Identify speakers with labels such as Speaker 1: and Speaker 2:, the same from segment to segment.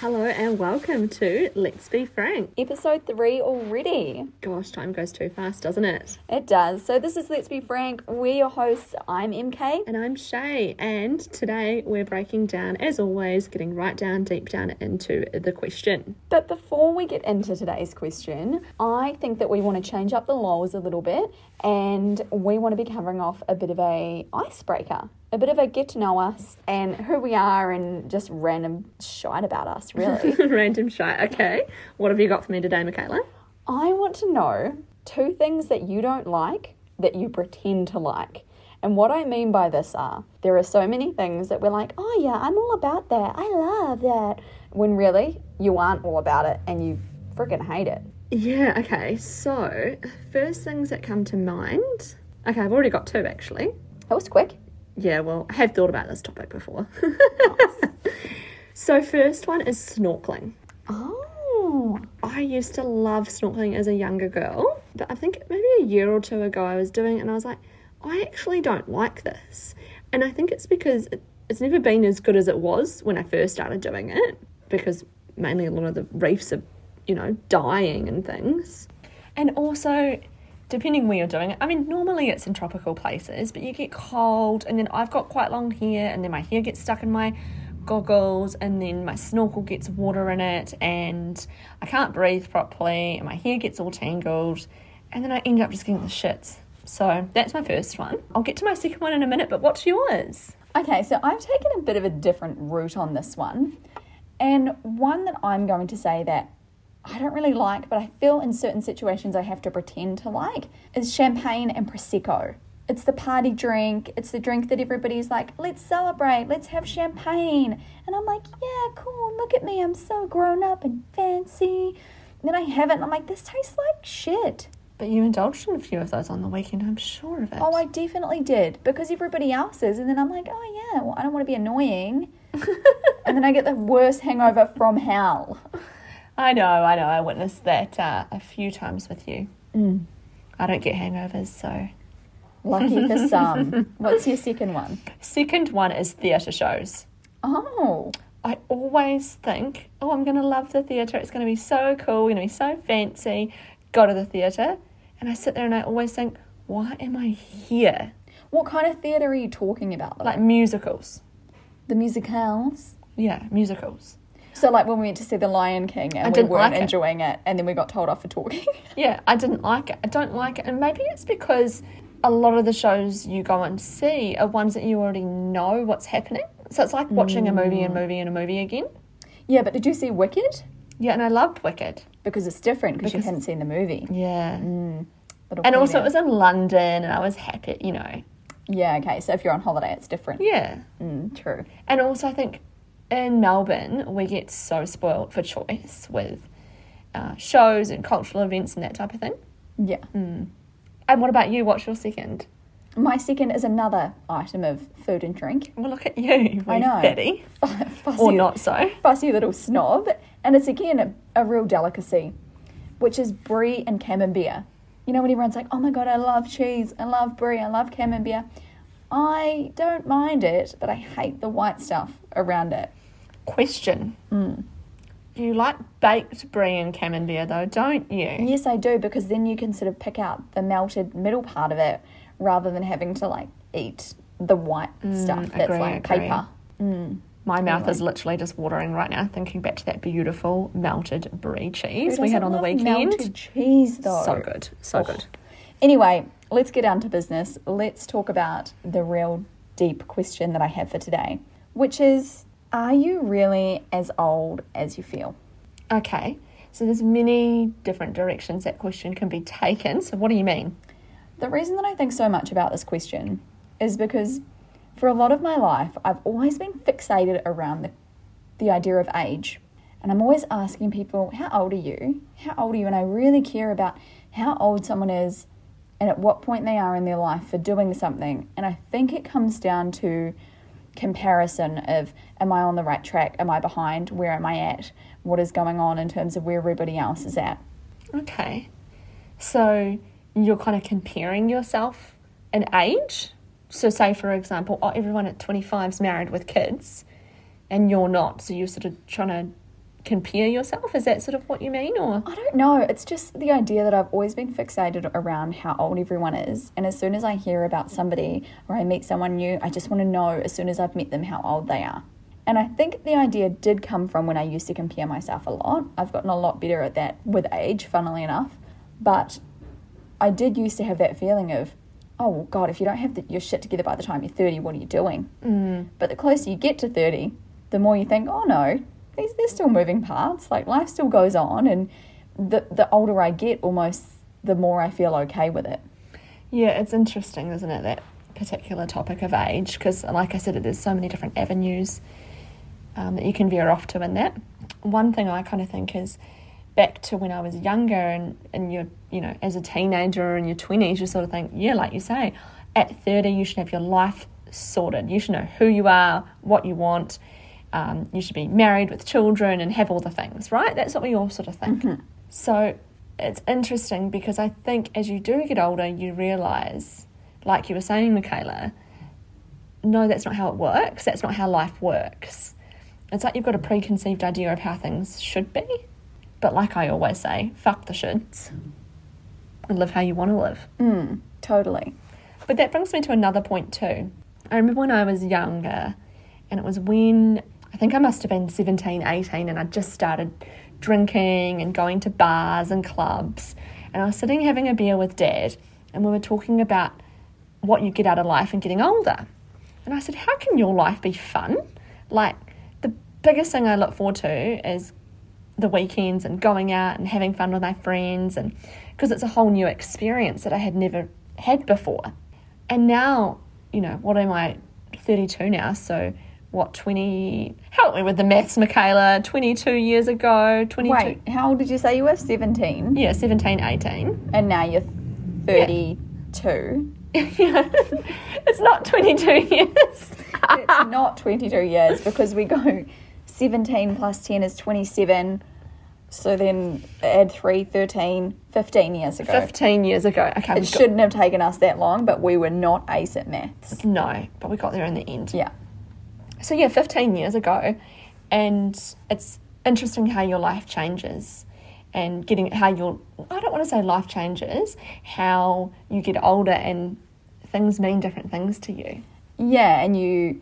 Speaker 1: Hello and welcome to Let's Be Frank.
Speaker 2: Episode three already.
Speaker 1: Gosh, time goes too fast, doesn't it?
Speaker 2: It does. So, this is Let's Be Frank. We're your hosts. I'm MK.
Speaker 1: And I'm Shay, and today we're breaking down, as always, getting right down, deep down into the question.
Speaker 2: But before we get into today's question, I think that we want to change up the laws a little bit and we want to be covering off a bit of a icebreaker a bit of a get to know us and who we are and just random shite about us, really.
Speaker 1: Random shite. Okay. What have you got for me today, Michaela?
Speaker 2: I want to know two things that you don't like that you pretend to like. And what I mean by this are there are so many things that we're like, oh yeah, I'm all about that. I love that. When really, you aren't all about it and you freaking hate it.
Speaker 1: Yeah, okay. So, first things that come to mind. Okay, I've already got two actually.
Speaker 2: That was quick.
Speaker 1: Yeah, well, I have thought about this topic before. so, first one is snorkeling.
Speaker 2: Oh.
Speaker 1: I used to love snorkeling as a younger girl, but I think maybe a year or two ago I was doing it and I was like, I actually don't like this. And I think it's because it, it's never been as good as it was when I first started doing it, because mainly a lot of the reefs are, you know, dying and things. And also, depending where you're doing it, I mean, normally it's in tropical places, but you get cold, and then I've got quite long hair, and then my hair gets stuck in my goggles and then my snorkel gets water in it and I can't breathe properly and my hair gets all tangled and then I end up just getting the shits. So that's my first one. I'll get to my second one in a minute, but what's yours?
Speaker 2: Okay, so I've taken a bit of a different route on this one. And one that I'm going to say that I don't really like, but I feel in certain situations I have to pretend to like is champagne and Prosecco. It's the party drink. It's the drink that everybody's like, let's celebrate, let's have champagne. And I'm like, yeah, cool, look at me, I'm so grown up and fancy. And then I have it and I'm like, this tastes like shit.
Speaker 1: But you indulged in a few of those on the weekend, I'm sure of it.
Speaker 2: Oh, I definitely did because everybody else is. And then I'm like, oh, yeah, well, I don't want to be annoying. and then I get the worst hangover from hell.
Speaker 1: I know, I know. I witnessed that uh, a few times with you. I don't get hangovers, so.
Speaker 2: Lucky for some. What's your second one?
Speaker 1: Second one is theatre shows.
Speaker 2: Oh,
Speaker 1: I always think, oh, I'm going to love the theatre. It's going to be so cool. Going to be so fancy. Go to the theatre. And I sit there and I always think, why am I here?
Speaker 2: what kind of theatre are you talking about? Though?
Speaker 1: Like musicals.
Speaker 2: the musicals?
Speaker 1: Yeah, musicals.
Speaker 2: So, like when we went to see The Lion King and we weren't
Speaker 1: like
Speaker 2: enjoying it, and then we got told off for talking.
Speaker 1: Yeah, I didn't like it. I don't like it. And maybe it's because a lot of the shows you go and see are ones that you already know what's happening. So it's like watching a movie and movie and a movie again.
Speaker 2: yeah, but did you see Wicked?
Speaker 1: Yeah, and I loved Wicked.
Speaker 2: Because it's different because you hadn't seen the movie.
Speaker 1: Yeah.
Speaker 2: Little
Speaker 1: And also,
Speaker 2: preview.
Speaker 1: it was in London, and I was happy, you know.
Speaker 2: yeah, okay. So if you're on holiday, it's different.
Speaker 1: Yeah.
Speaker 2: Mm, true.
Speaker 1: And also, I think in Melbourne, we get so spoiled for choice with uh, shows and cultural events and that type of thing.
Speaker 2: Yeah.
Speaker 1: And what about you? What's your second?
Speaker 2: My second is another item of food and drink.
Speaker 1: Well, look at you,
Speaker 2: I know.
Speaker 1: fatty.
Speaker 2: fussy,
Speaker 1: Or not so.
Speaker 2: fussy little snob. And it's again a, a real delicacy, which is brie and camembert. You know when everyone's like, "Oh my god, I love cheese, I love brie, I love camembert." I don't mind it, but I hate the white stuff around it.
Speaker 1: Question. Mm. You like baked brie and camembert, though, don't you?
Speaker 2: Yes, I do because then you can sort of pick out the melted middle part of it rather than having to like eat the white mm, stuff that's
Speaker 1: agree,
Speaker 2: like
Speaker 1: agree.
Speaker 2: paper.
Speaker 1: Mm, My mouth is literally just watering right now, thinking back to that beautiful melted brie cheese we had on the weekend.
Speaker 2: Melted cheese though.
Speaker 1: So good, so oh. good.
Speaker 2: Anyway, let's get down to business. Let's talk about the real deep question that I have for today, which is Are you really as old as you feel?
Speaker 1: Okay, so there's many different directions that question can be taken. So what do you mean?
Speaker 2: The reason that I think so much about this question is because for a lot of my life, I've always been fixated around the, the idea of age. And I'm always asking people, How old are you? How old are you? And I really care about how old someone is and at what point they are in their life for doing something. And I think it comes down to comparison of am I on the right track? Am I behind? Where am I at? What is going on in terms of where everybody else is at?
Speaker 1: Okay, so you're kind of comparing yourself in age. So, say for example, oh, everyone at 25 is married with kids, and you're not. So you're sort of trying to compare yourself? Is that sort of what you mean, or
Speaker 2: I don't know. It's just the idea that I've always been fixated around how old everyone is. And as soon as I hear about somebody or I meet someone new, I just want to know as soon as I've met them how old they are. And I think the idea did come from when I used to compare myself a lot. I've gotten a lot better at that with age, funnily enough. But I did used to have that feeling of, oh, God, if you don't have the, your shit together by the time you're 30, what are you doing? Mm. But the closer you get to 30, the more you think, oh, no, there's, there's still moving parts. Like life still goes on. And the, the older I get, almost the more I feel okay with it.
Speaker 1: Yeah, it's interesting, isn't it, that particular topic of age? Because, like I said, there's so many different avenues um, that you can veer off to in that. One thing I kind of think is back to when I was younger and, and you're, you know, as a teenager in your 20s, you sort of think, yeah, like you say, at 30, you should have your life sorted. You should know who you are, what you want. Um, you should be married with children and have all the things, right? That's what we all sort of think. Mm-hmm. So it's interesting because I think as you do get older, you realize, like you were saying, Michaela, no, that's not how it works. That's not how life works. It's like you've got a preconceived idea of how things should be. But like I always say, fuck the shoulds and live how you want to live.
Speaker 2: Mm, totally.
Speaker 1: But that brings me to another point too. I remember when I was younger, and it was when I think I must have been 17, 18, and I just started drinking and going to bars and clubs. And I was sitting having a beer with dad, and we were talking about what you get out of life and getting older. And I said, How can your life be fun? Like, the biggest thing I look forward to is the weekends and going out and having fun with my friends and because it's a whole new experience that I had never had before. And now, you know, what am I 32 now, so what 20 help me with the maths Michaela 22 years ago 22
Speaker 2: wait how old did you say you were 17
Speaker 1: yeah 17 18
Speaker 2: and now you're 32
Speaker 1: yeah, it's not 22 years it's
Speaker 2: not 22 years because we go 17 plus 10 is 27. So then add 3, 13, 15 years ago.
Speaker 1: 15 years ago. Okay.
Speaker 2: It shouldn't got... have taken us that long, but we were not ace at maths.
Speaker 1: No, but we got there in the end.
Speaker 2: Yeah.
Speaker 1: So yeah, 15 years ago. And it's interesting how your life changes and getting how your I don't want to say life changes, how you get older and things mean different things to you.
Speaker 2: Yeah, and you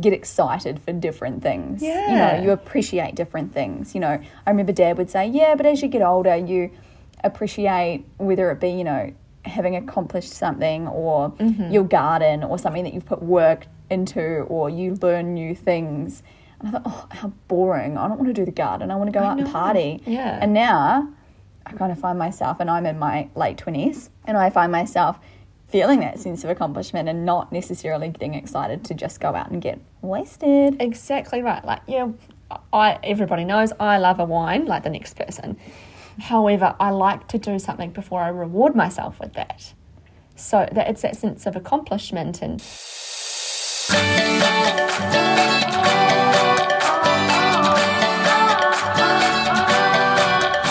Speaker 2: get excited for different things.
Speaker 1: Yeah.
Speaker 2: You know, you appreciate different things. You know, I remember dad would say, yeah, but as you get older, you appreciate whether it be, you know, having accomplished something or mm-hmm. your garden or something that you've put work into or you learn new things. And I thought, oh, how boring. I don't want to do the garden. I want to go I out know. and party.
Speaker 1: Yeah.
Speaker 2: And now I kind of find myself, and I'm in my late 20s, and I find myself feeling that sense of accomplishment and not necessarily getting excited to just go out and get wasted.
Speaker 1: Exactly right. Like, yeah, I everybody knows I love a wine like the next person. However, I like to do something before I reward myself with that. So that it's that sense of accomplishment and So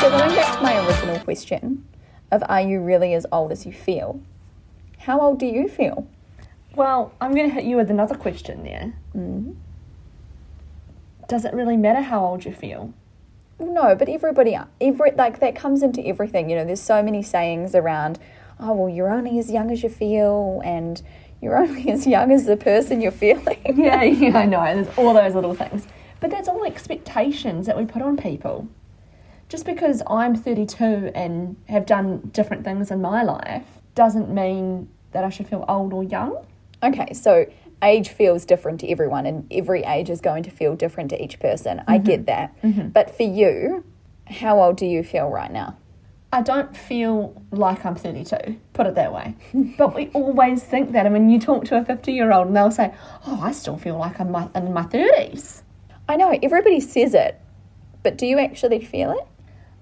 Speaker 2: going back to my original question of are you really as old as you feel? How old do you feel?
Speaker 1: Well, I'm going to hit you with another question there.
Speaker 2: Mm.
Speaker 1: Does it really matter how old you feel?
Speaker 2: No, but everybody, every like that comes into everything. You know, there's so many sayings around. Oh well, you're only as young as you feel, and you're only as young as the person you're feeling.
Speaker 1: yeah, yeah, I know. There's all those little things, but that's all expectations that we put on people. Just because I'm 32 and have done different things in my life doesn't mean that I should feel old or young.
Speaker 2: Okay, so age feels different to everyone, and every age is going to feel different to each person. Mm-hmm. I get that.
Speaker 1: Mm-hmm.
Speaker 2: But for you, how old do you feel right now?
Speaker 1: I don't feel like I'm 32, put it that way. but we always think that. I mean, you talk to a 50 year old and they'll say, Oh, I still feel like I'm my, in my 30s.
Speaker 2: I know, everybody says it, but do you actually feel it?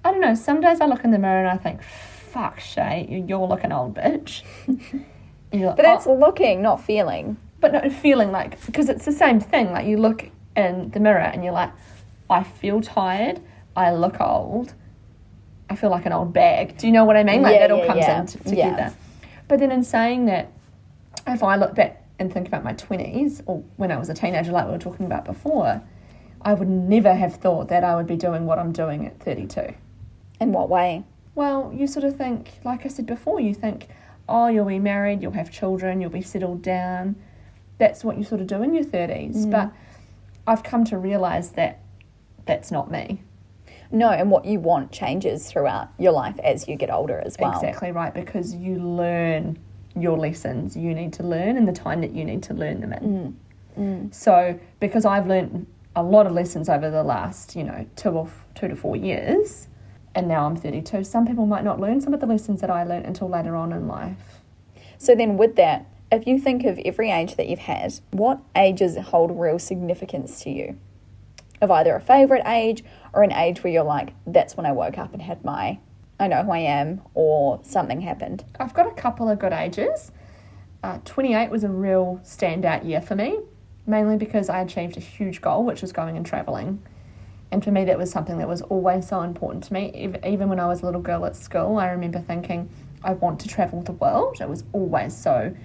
Speaker 1: I don't know. Some days I look in the mirror and I think, fuck, Shay, you're looking old bitch.
Speaker 2: Like, but that's oh. looking, not feeling.
Speaker 1: But not feeling like, because it's the same thing. Like you look in the mirror and you're like, I feel tired, I look old, I feel like an old bag. Do you know what I mean? Like yeah, that all yeah, comes yeah. in t- together. But then in saying that, if I look back and think about my 20s or when I was a teenager, like we were talking about before, I would never have thought that I would be doing what I'm doing at 32.
Speaker 2: In what way?
Speaker 1: Well, you sort of think, like I said before, you think, oh, you'll be married, you'll have children, you'll be settled down. That's what you sort of do in your 30s. Mm. But I've come to realize that that's not me.
Speaker 2: No, and what you want changes throughout your life as you get older as well.
Speaker 1: Exactly right, because you learn your lessons you need to learn in the time that you need to learn them in. Mm, mm. So, because I've learned a lot of lessons over the last, you know, two or f- two to four years, and now I'm 32, some people might not learn some of the lessons that I learned until later on in life.
Speaker 2: So then, with that, if you think of every age that you've had, what ages hold real significance to you? Of either a favourite age or an age where you're like, that's when I woke up and had my, I know who I am, or something happened.
Speaker 1: I've got a couple of good ages. Uh, 28 was a real standout year for me, mainly because I achieved a huge goal, which was going and travelling. And for me, that was something that was always so important to me. Even when I was a little girl at school, I remember thinking, I want to travel the world. It was always so,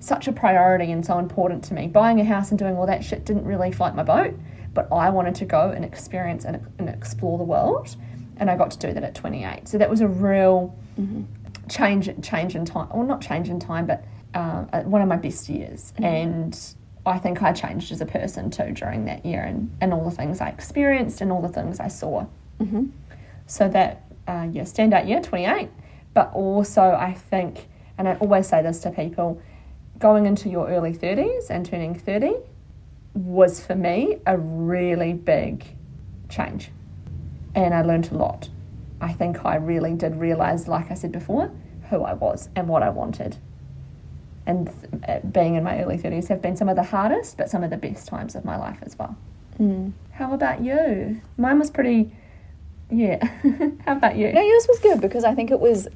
Speaker 1: such a priority and so important to me. Buying a house and doing all that shit didn't really float my boat, but I wanted to go and experience and, and explore the world. And I got to do that at 28. So that was a real change change in time well not change in time but uh, one of my best years and i think i changed as a person too during that year and, and all the things i experienced and all the things i saw mm-hmm. so that uh, yeah standout year 28 but also i think and i always say this to people going into your early 30s and turning 30 was for me a really big change and I learned a lot. I think I really did realize, like I said before, who I was and what I wanted. And uh, being in my early 30s have been some of the hardest, but some of the best times of my life as well. How about you? Mine was pretty, yeah. How about you?
Speaker 2: No, yours was good because I think it was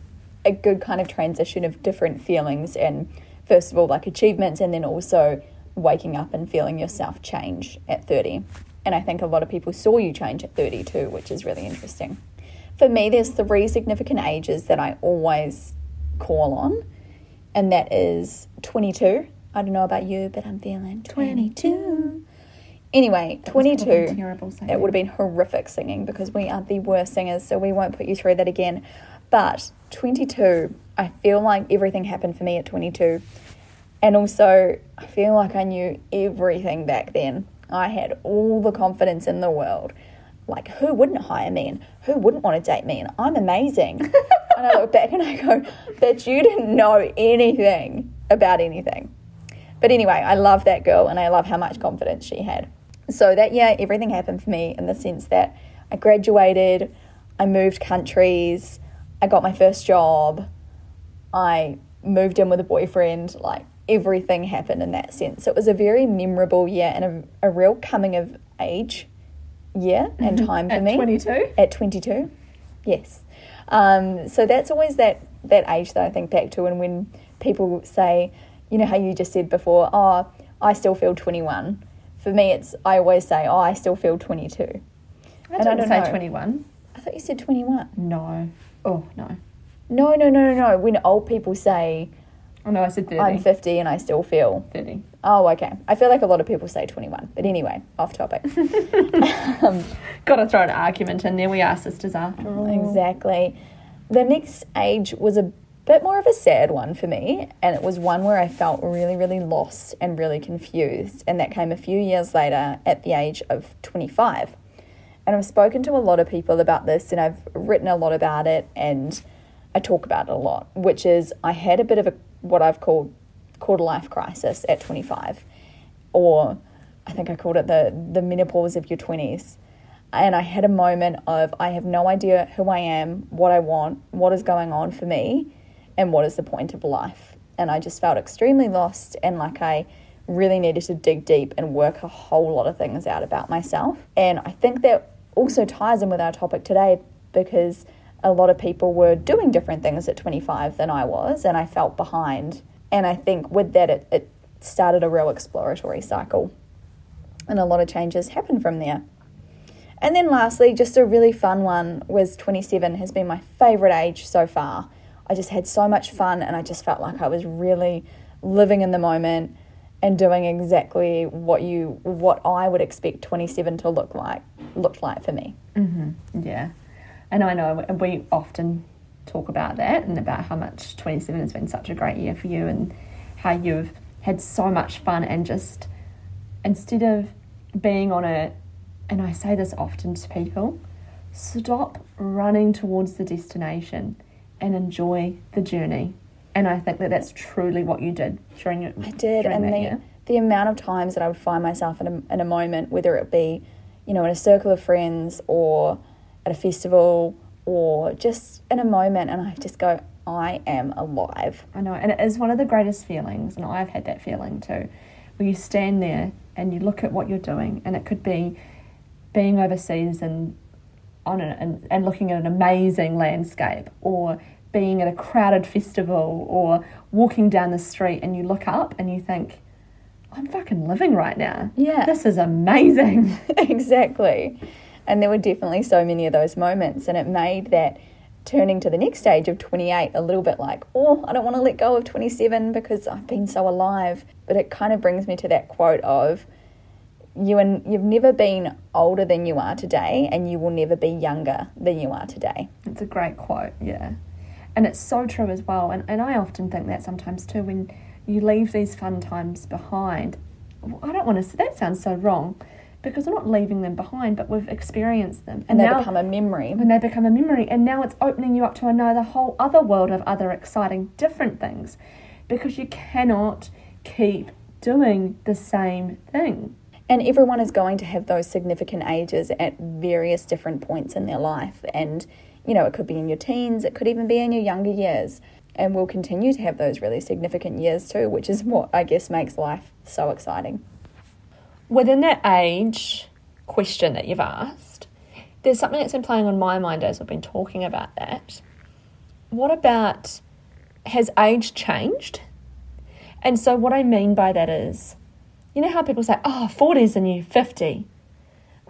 Speaker 2: a good kind of transition of different feelings and first of all like achievements and then also waking up and feeling yourself change at 30. And I think a lot of people saw you change at 30 too, which is really interesting. For me, there's three significant ages that I always call on, and that is 22. I don't know about you, but I'm feeling 22. Anyway, 22.
Speaker 1: terrible.
Speaker 2: It would have been horrific singing because we are the worst singers, so we won't put you through that again. But 22, I feel like everything happened for me at 22. And also, I feel like I knew everything back then. I had all the confidence in the world. Like, who wouldn't hire me and who wouldn't want to date me? And I'm amazing. and I look back and I go, but you didn't know anything about anything. But anyway, I love that girl and I love how much confidence she had. So that year, everything happened for me in the sense that I graduated, I moved countries, I got my first job, I moved in with a boyfriend, like everything happened in that sense. So it was a very memorable year and a, a real coming of age year and time for me.
Speaker 1: At 22?
Speaker 2: At 22, yes. Um, so that's always that, that age that I think back to. And when people say, you know, how you just said before, oh, I still feel 21. For me, it's, I always say, oh, I still feel 22.
Speaker 1: I
Speaker 2: And I
Speaker 1: didn't
Speaker 2: don't
Speaker 1: say
Speaker 2: know.
Speaker 1: 21.
Speaker 2: I thought you said 21.
Speaker 1: No. Oh, no.
Speaker 2: No, no, no, no, no. When old people say,
Speaker 1: Oh, no, I said 30.
Speaker 2: I'm 50 and I still feel
Speaker 1: 30.
Speaker 2: Oh, okay. I feel like a lot of people say 21. But anyway, off topic.
Speaker 1: Um, Got to throw an argument in there. We are sisters after all.
Speaker 2: exactly. The next age was a bit more of a sad one for me. And it was one where I felt really, really lost and really confused. And that came a few years later at the age of 25. And I've spoken to a lot of people about this and I've written a lot about it and I talk about it a lot, which is I had a bit of a what I've called quarter life crisis at 25 or I think I called it the the menopause of your 20s. And I had a moment of I have no idea who I am, what I want, what is going on for me, and what is the point of life. And I just felt extremely lost and like I really needed to dig deep and work a whole lot of things out about myself. And I think that also ties in with our topic today because a lot of people were doing different things at 25 than I was, and I felt behind. And I think with that, it, it started a real exploratory cycle. And a lot of changes happened from there. And then lastly, just a really fun one was 27 has been my favorite age so far. I just had so much fun and I just felt like I was really living in the moment and doing exactly what you what I would expect 27 to look like looked like for me. Mm-hmm.
Speaker 1: Yeah. And I know we often talk about that and about how much 27 has been such a great year for you and how you've had so much fun and just instead of being on a and I say this often to people, stop running towards the destination and enjoy the journey. And I think that that's truly what you did during your
Speaker 2: I did,
Speaker 1: during
Speaker 2: and
Speaker 1: that
Speaker 2: the
Speaker 1: year.
Speaker 2: the amount of times that I would find myself in a, in a moment, whether it be, you know, in a circle of friends or at a festival or just in a moment, and I just go, I am alive.
Speaker 1: I know, and it is one of the greatest feelings, and I've had that feeling too, where you stand there and you look at what you're doing, and it could be being overseas and on a, and, and looking at an amazing landscape, or being at a crowded festival, or walking down the street, and you look up and you think, I'm fucking living right now.
Speaker 2: Yeah.
Speaker 1: This is amazing.
Speaker 2: exactly. And there were definitely so many of those moments, and it made that turning to the next stage of 28 a little bit like, oh, I don't want to let go of 27 because I've been so alive. But it kind of brings me to that quote of, you and you've never been older than you are today, and you will never be younger than you are today.
Speaker 1: It's a great quote, yeah. And it's so true as well. And, and I often think that sometimes too when you leave these fun times behind. I don't want to that sounds so wrong because we're not leaving them behind, but we've experienced them.
Speaker 2: And they
Speaker 1: now,
Speaker 2: become a memory.
Speaker 1: and they become a memory. And now it's opening you up to another whole other world of other exciting, different things because you cannot keep doing the same thing.
Speaker 2: And everyone is going to have those significant ages at various different points in their life. And, you know, it could be in your teens, it could even be in your younger years. And we'll continue to have those really significant years too, which is what I guess makes life so exciting.
Speaker 1: Within that age question that you've asked, there's something that's been playing on my mind as we've been talking about that. What about has age changed? And so, what I mean by that is, you know how people say, oh, 40 is the new 50,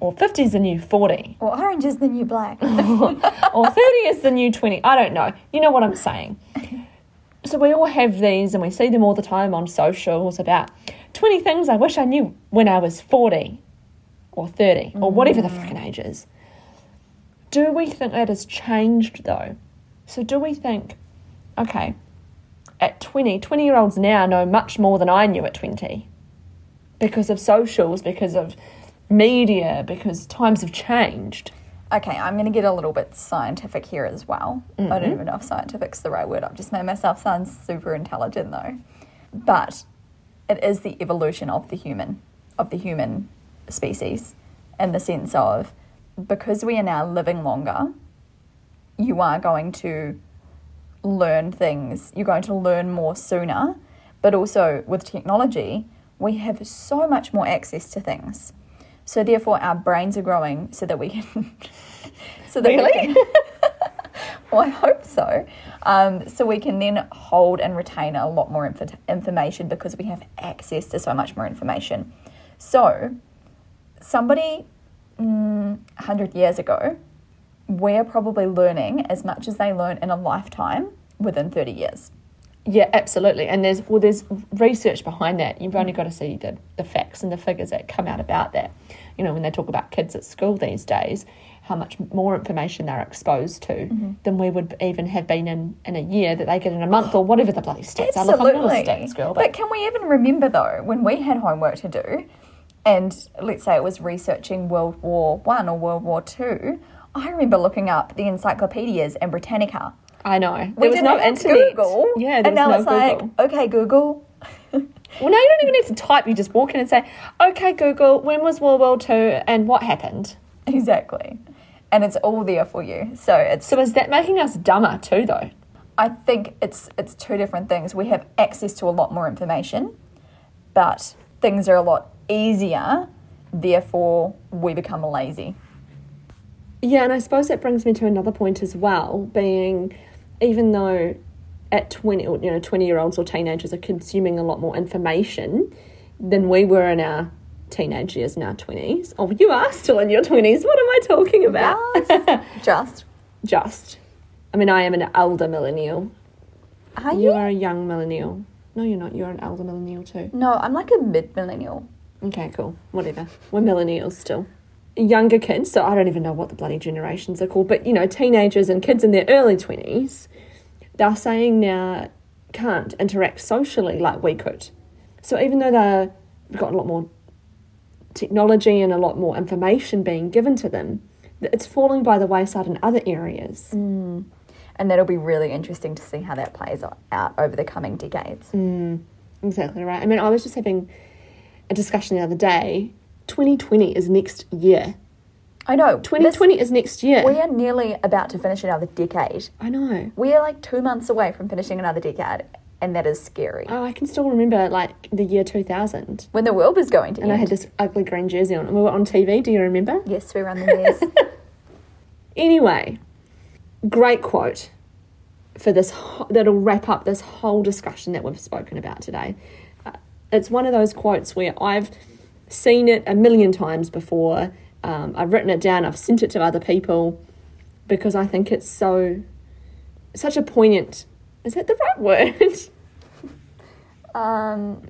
Speaker 1: or 50 is the new 40,
Speaker 2: or orange is the new black.
Speaker 1: or 30 is the new 20. I don't know. You know what I'm saying. So we all have these and we see them all the time on socials about 20 things I wish I knew when I was 40 or 30 or mm. whatever the fucking age is. Do we think that has changed though? So do we think, okay, at 20, 20 year olds now know much more than I knew at 20 because of socials, because of media, because times have changed.
Speaker 2: Okay, I'm going to get a little bit scientific here as well. I don't mm-hmm. even know if scientific's the right word. I've just made myself sound super intelligent though. But it is the evolution of the human, of the human species, in the sense of because we are now living longer, you are going to learn things, you're going to learn more sooner. But also with technology, we have so much more access to things. So therefore, our brains are growing so that we can. so that we
Speaker 1: Really?
Speaker 2: can. Well, I hope so. Um, so we can then hold and retain a lot more inf- information because we have access to so much more information. So, somebody mm, 100 years ago, we're probably learning as much as they learn in a lifetime within 30 years.
Speaker 1: Yeah, absolutely. And there's well, there's research behind that. You've only got to see the, the facts and the figures that come out about that. You know, when they talk about kids at school these days, how much more information they're exposed to mm-hmm. than we would even have been in, in a year that they get in a month or whatever the bloody stats are. Look, I'm not a stats girl,
Speaker 2: but
Speaker 1: but
Speaker 2: can we even remember though when we had homework to do, and let's say it was researching World War One or World War Two? I remember looking up the encyclopedias and Britannica.
Speaker 1: I know there
Speaker 2: We
Speaker 1: was no internet.
Speaker 2: Google,
Speaker 1: Yeah,
Speaker 2: and now
Speaker 1: was
Speaker 2: it's
Speaker 1: no
Speaker 2: like, okay, Google.
Speaker 1: Well, now you don't even need to type. You just walk in and say, "Okay, Google, when was World War Two and what happened?"
Speaker 2: Exactly, and it's all there for you. So it's
Speaker 1: So is that making us dumber too, though?
Speaker 2: I think it's it's two different things. We have access to a lot more information, but things are a lot easier. Therefore, we become lazy.
Speaker 1: Yeah, and I suppose that brings me to another point as well, being even though at 20, you know, 20 year olds or teenagers are consuming a lot more information than we were in our teenage years in our 20s. Oh, you are still in your 20s. What am I talking about?
Speaker 2: Just
Speaker 1: Just. I mean, I am an elder millennial.
Speaker 2: are
Speaker 1: You
Speaker 2: you?
Speaker 1: are a young millennial. No, you're not. You're an elder millennial too.
Speaker 2: No, I'm like a mid millennial.
Speaker 1: Okay, cool. Whatever. We're millennials still. Younger kids, so I don't even know what the bloody generations are called, but you know, teenagers and kids in their early 20s, they're saying now can't interact socially like we could. So even though they've got a lot more technology and a lot more information being given to them, it's falling by the wayside in other areas. Mm.
Speaker 2: And that'll be really interesting to see how that plays out over the coming decades. Mm.
Speaker 1: Exactly right. I mean, I was just having a discussion the other day. 2020 is next year.
Speaker 2: I know. this-
Speaker 1: 2020 is next year.
Speaker 2: we are nearly about to finish another decade.
Speaker 1: I know.
Speaker 2: We are like two months away from finishing another decade, and that is scary.
Speaker 1: Oh, I can still remember like the year 2000.
Speaker 2: when the world was going to
Speaker 1: And I had this ugly green jersey on. And we were on TV. Do you remember?
Speaker 2: yes, we run the news.
Speaker 1: Anyway, great quote for this ho- that'll wrap up this whole discussion that we've spoken about today. Uh, it's one of those quotes where I've seen it a million times before. Um, I've written it down. I've sent it to other people because I think it's so such a poignant. Is that the right word?
Speaker 2: um,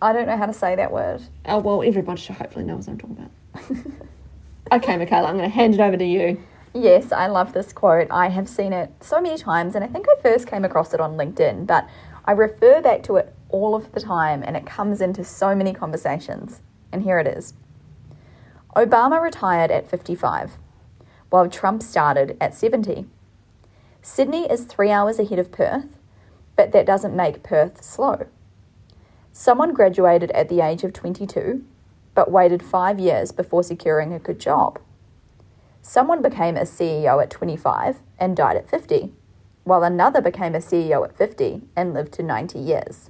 Speaker 2: I don't know how to say that word.
Speaker 1: oh well, everybody should hopefully know what I'm talking about. okay, Michaela, I'm going to hand it over to you.
Speaker 2: Yes, I love this quote. I have seen it so many times, and I think I first came across it on LinkedIn, but I refer back to it all of the time, and it comes into so many conversations. And here it is Obama retired at 55, while Trump started at 70. Sydney is three hours ahead of Perth, but that doesn't make Perth slow. Someone graduated at the age of 22, but waited five years before securing a good job. Someone became a CEO at 25 and died at 50, while another became a CEO at 50 and lived to 90 years.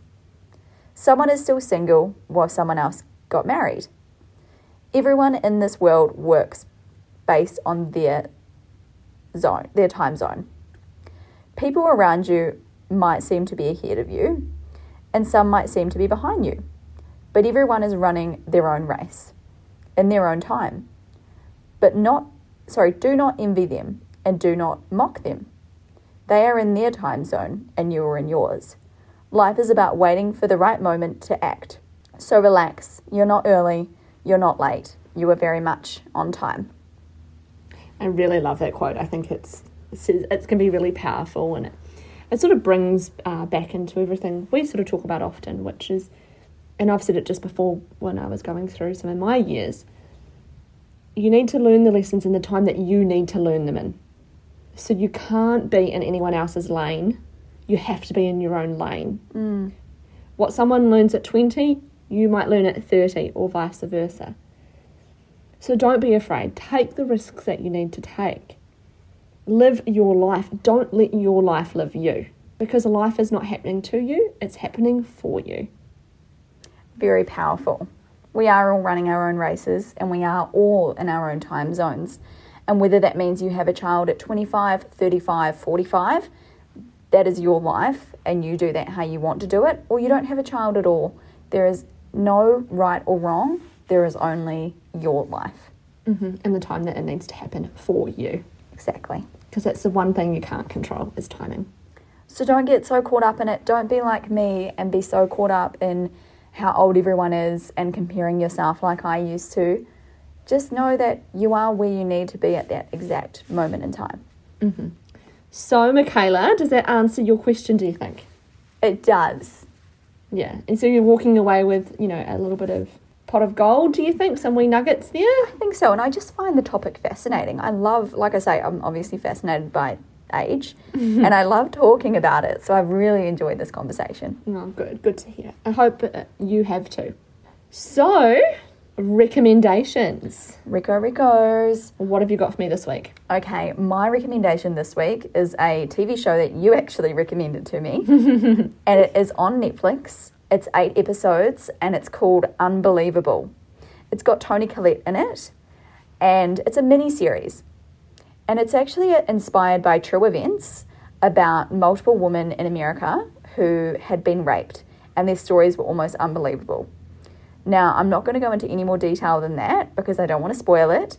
Speaker 2: Someone is still single while someone else got married. Everyone in this world works based on their zone, their time zone. People around you might seem to be ahead of you, and some might seem to be behind you, but everyone is running their own race in their own time. But not sorry, do not envy them and do not mock them. They are in their time zone and you are in yours. Life is about waiting for the right moment to act. So relax. You're not early, you're not late. You are very much on time.
Speaker 1: I really love that quote. I think it's going to be really powerful and it, it sort of brings uh, back into everything we sort of talk about often, which is, and I've said it just before when I was going through some of my years, you need to learn the lessons in the time that you need to learn them in. So you can't be in anyone else's lane. You have to be in your own lane. What someone learns at 20, you might learn at 30 or vice versa. So don't be afraid. Take the risks that you need to take. Live your life. Don't let your life live you. Because life is not happening to you, it's happening for you.
Speaker 2: Very powerful. We are all running our own races and we are all in our own time zones. And whether that means you have a child at 25, 35, 45, that is your life and you do that how you want to do it, or you don't have a child at all. There is no right or wrong, there is only your life.
Speaker 1: Mm-hmm. And the time that it needs to happen for you.
Speaker 2: Exactly.
Speaker 1: Because that's the one thing you can't control is timing.
Speaker 2: So don't get so caught up in it. Don't be like me and be so caught up in how old everyone is and comparing yourself like I used to. Just know that you are where you need to be at that exact moment in time. Mm-hmm.
Speaker 1: So, Michaela, does that answer your question, do you think?
Speaker 2: It does.
Speaker 1: Yeah. And so you're walking away with, you know, a little bit of pot of gold, do you think? Some wee nuggets there?
Speaker 2: I think so. And I just find the topic fascinating. I love, like I say, I'm obviously fascinated by age and I love talking about it. So I've really enjoyed this conversation.
Speaker 1: Oh, good. Good to hear. I hope uh, you have too. So, recommendations.
Speaker 2: Rico Ricos.
Speaker 1: What have you got for me this week?
Speaker 2: Okay, my recommendation this week is a TV show that you actually recommended to me. and it is on Netflix. It's eight episodes and it's called Unbelievable. It's got Toni Collette in it and it's a mini series. And it's actually uh, inspired by true events about multiple women in America who had been raped, and their stories were almost unbelievable. Now, I'm not going to go into any more detail than that because I don't want to spoil it,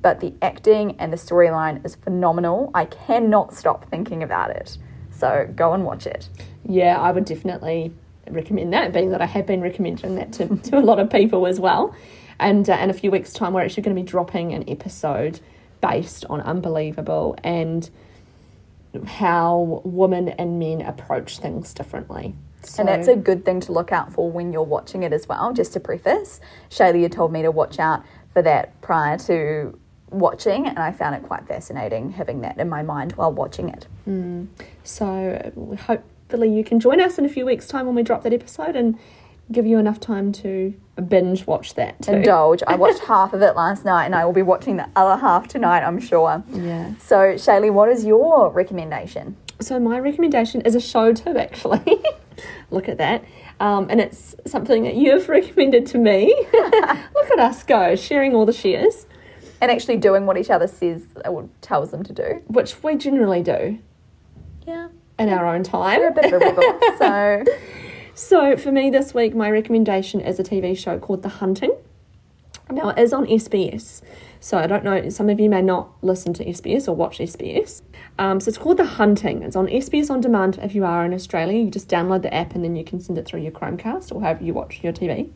Speaker 2: but the acting and the storyline is phenomenal. I cannot stop thinking about it. So go and watch it.
Speaker 1: Yeah, I would definitely recommend that, being that I have been recommending that to, to a lot of people as well. And uh, in a few weeks' time, we're actually going to be dropping an episode based on Unbelievable and how women and men approach things differently.
Speaker 2: and that's a good thing to look out for when you're watching it as well. Just to preface, Shaylee had told me to watch out for that prior to watching, and I found it quite fascinating having that in my mind while watching it.
Speaker 1: So we hopefully you can join us in a few weeks' time when we drop that episode and give you enough time to binge watch that too.
Speaker 2: Indulge. I watched half of it last night, and I will be watching the other half tonight, I'm sure.
Speaker 1: Yeah.
Speaker 2: So, Shaylee, what is your recommendation?
Speaker 1: So my recommendation is a show too, actually. Look at that. Um, and it's something that you've recommended to me. Look at us go, sharing all the shares,
Speaker 2: And actually doing what each other says or tells them to do.
Speaker 1: which we generally do
Speaker 2: Yeah.
Speaker 1: In our own time.
Speaker 2: We're a bit of a rebel. So,
Speaker 1: So for me this week, my recommendation is a TV show called The Hunting. Now it is on SBS. So I don't know, some of you may not listen to SBS or watch SBS. Um, so it's called The Hunting. It's on SBS On Demand if you are in Australia. You just download the app and then you can send it through your Chromecast or however you watch your TV.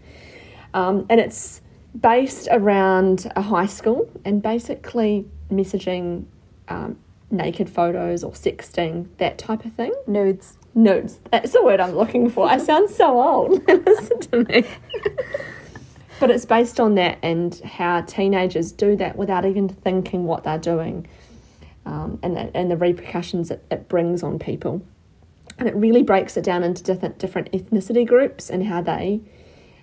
Speaker 1: Um, and it's based around a high school and basically messaging um, naked photos or sexting, that type of thing.
Speaker 2: nudes.
Speaker 1: Nudes. That's the word I'm looking for. I sound so old. Listen to me. but it's based on that and how teenagers do that without even thinking what they're doing um, and, the- and the repercussions it, it brings on people. And it really breaks it down into different, different ethnicity groups and how they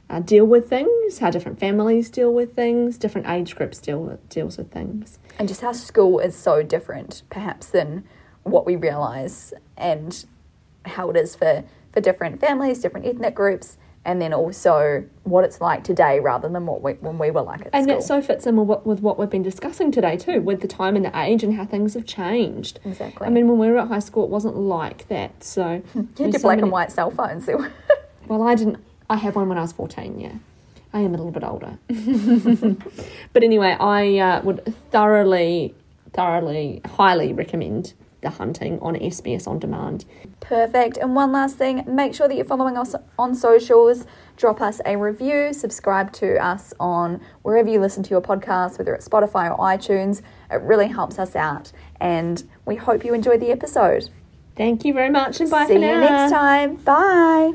Speaker 1: uh, deal with things, how different families deal with things, different age groups deal with, deals with things.
Speaker 2: And just how school is so different, perhaps, than what we realise, and how it is for, for different families, different ethnic groups, and then also what it's like today rather than what we, when we were like at school.
Speaker 1: And
Speaker 2: school.
Speaker 1: that so fits in with what, with what we've been discussing today too, with the time and the age and how things have changed.
Speaker 2: Exactly.
Speaker 1: I mean, when we were at high school, it wasn't like that. So
Speaker 2: you had your
Speaker 1: so
Speaker 2: black
Speaker 1: many-
Speaker 2: and white cell phones.
Speaker 1: Well, I didn't. I had one when I was fourteen. Yeah, I am a little bit older. but anyway, I uh, would thoroughly, thoroughly, highly recommend the hunting on SBS on demand.
Speaker 2: Perfect. And one last thing make sure that you're following us on socials. Drop us a review, subscribe to us on wherever you listen to your podcast, whether it's Spotify or iTunes. It really helps us out. And we hope you enjoyed the episode.
Speaker 1: Thank you very much, and bye
Speaker 2: See you next time. Bye.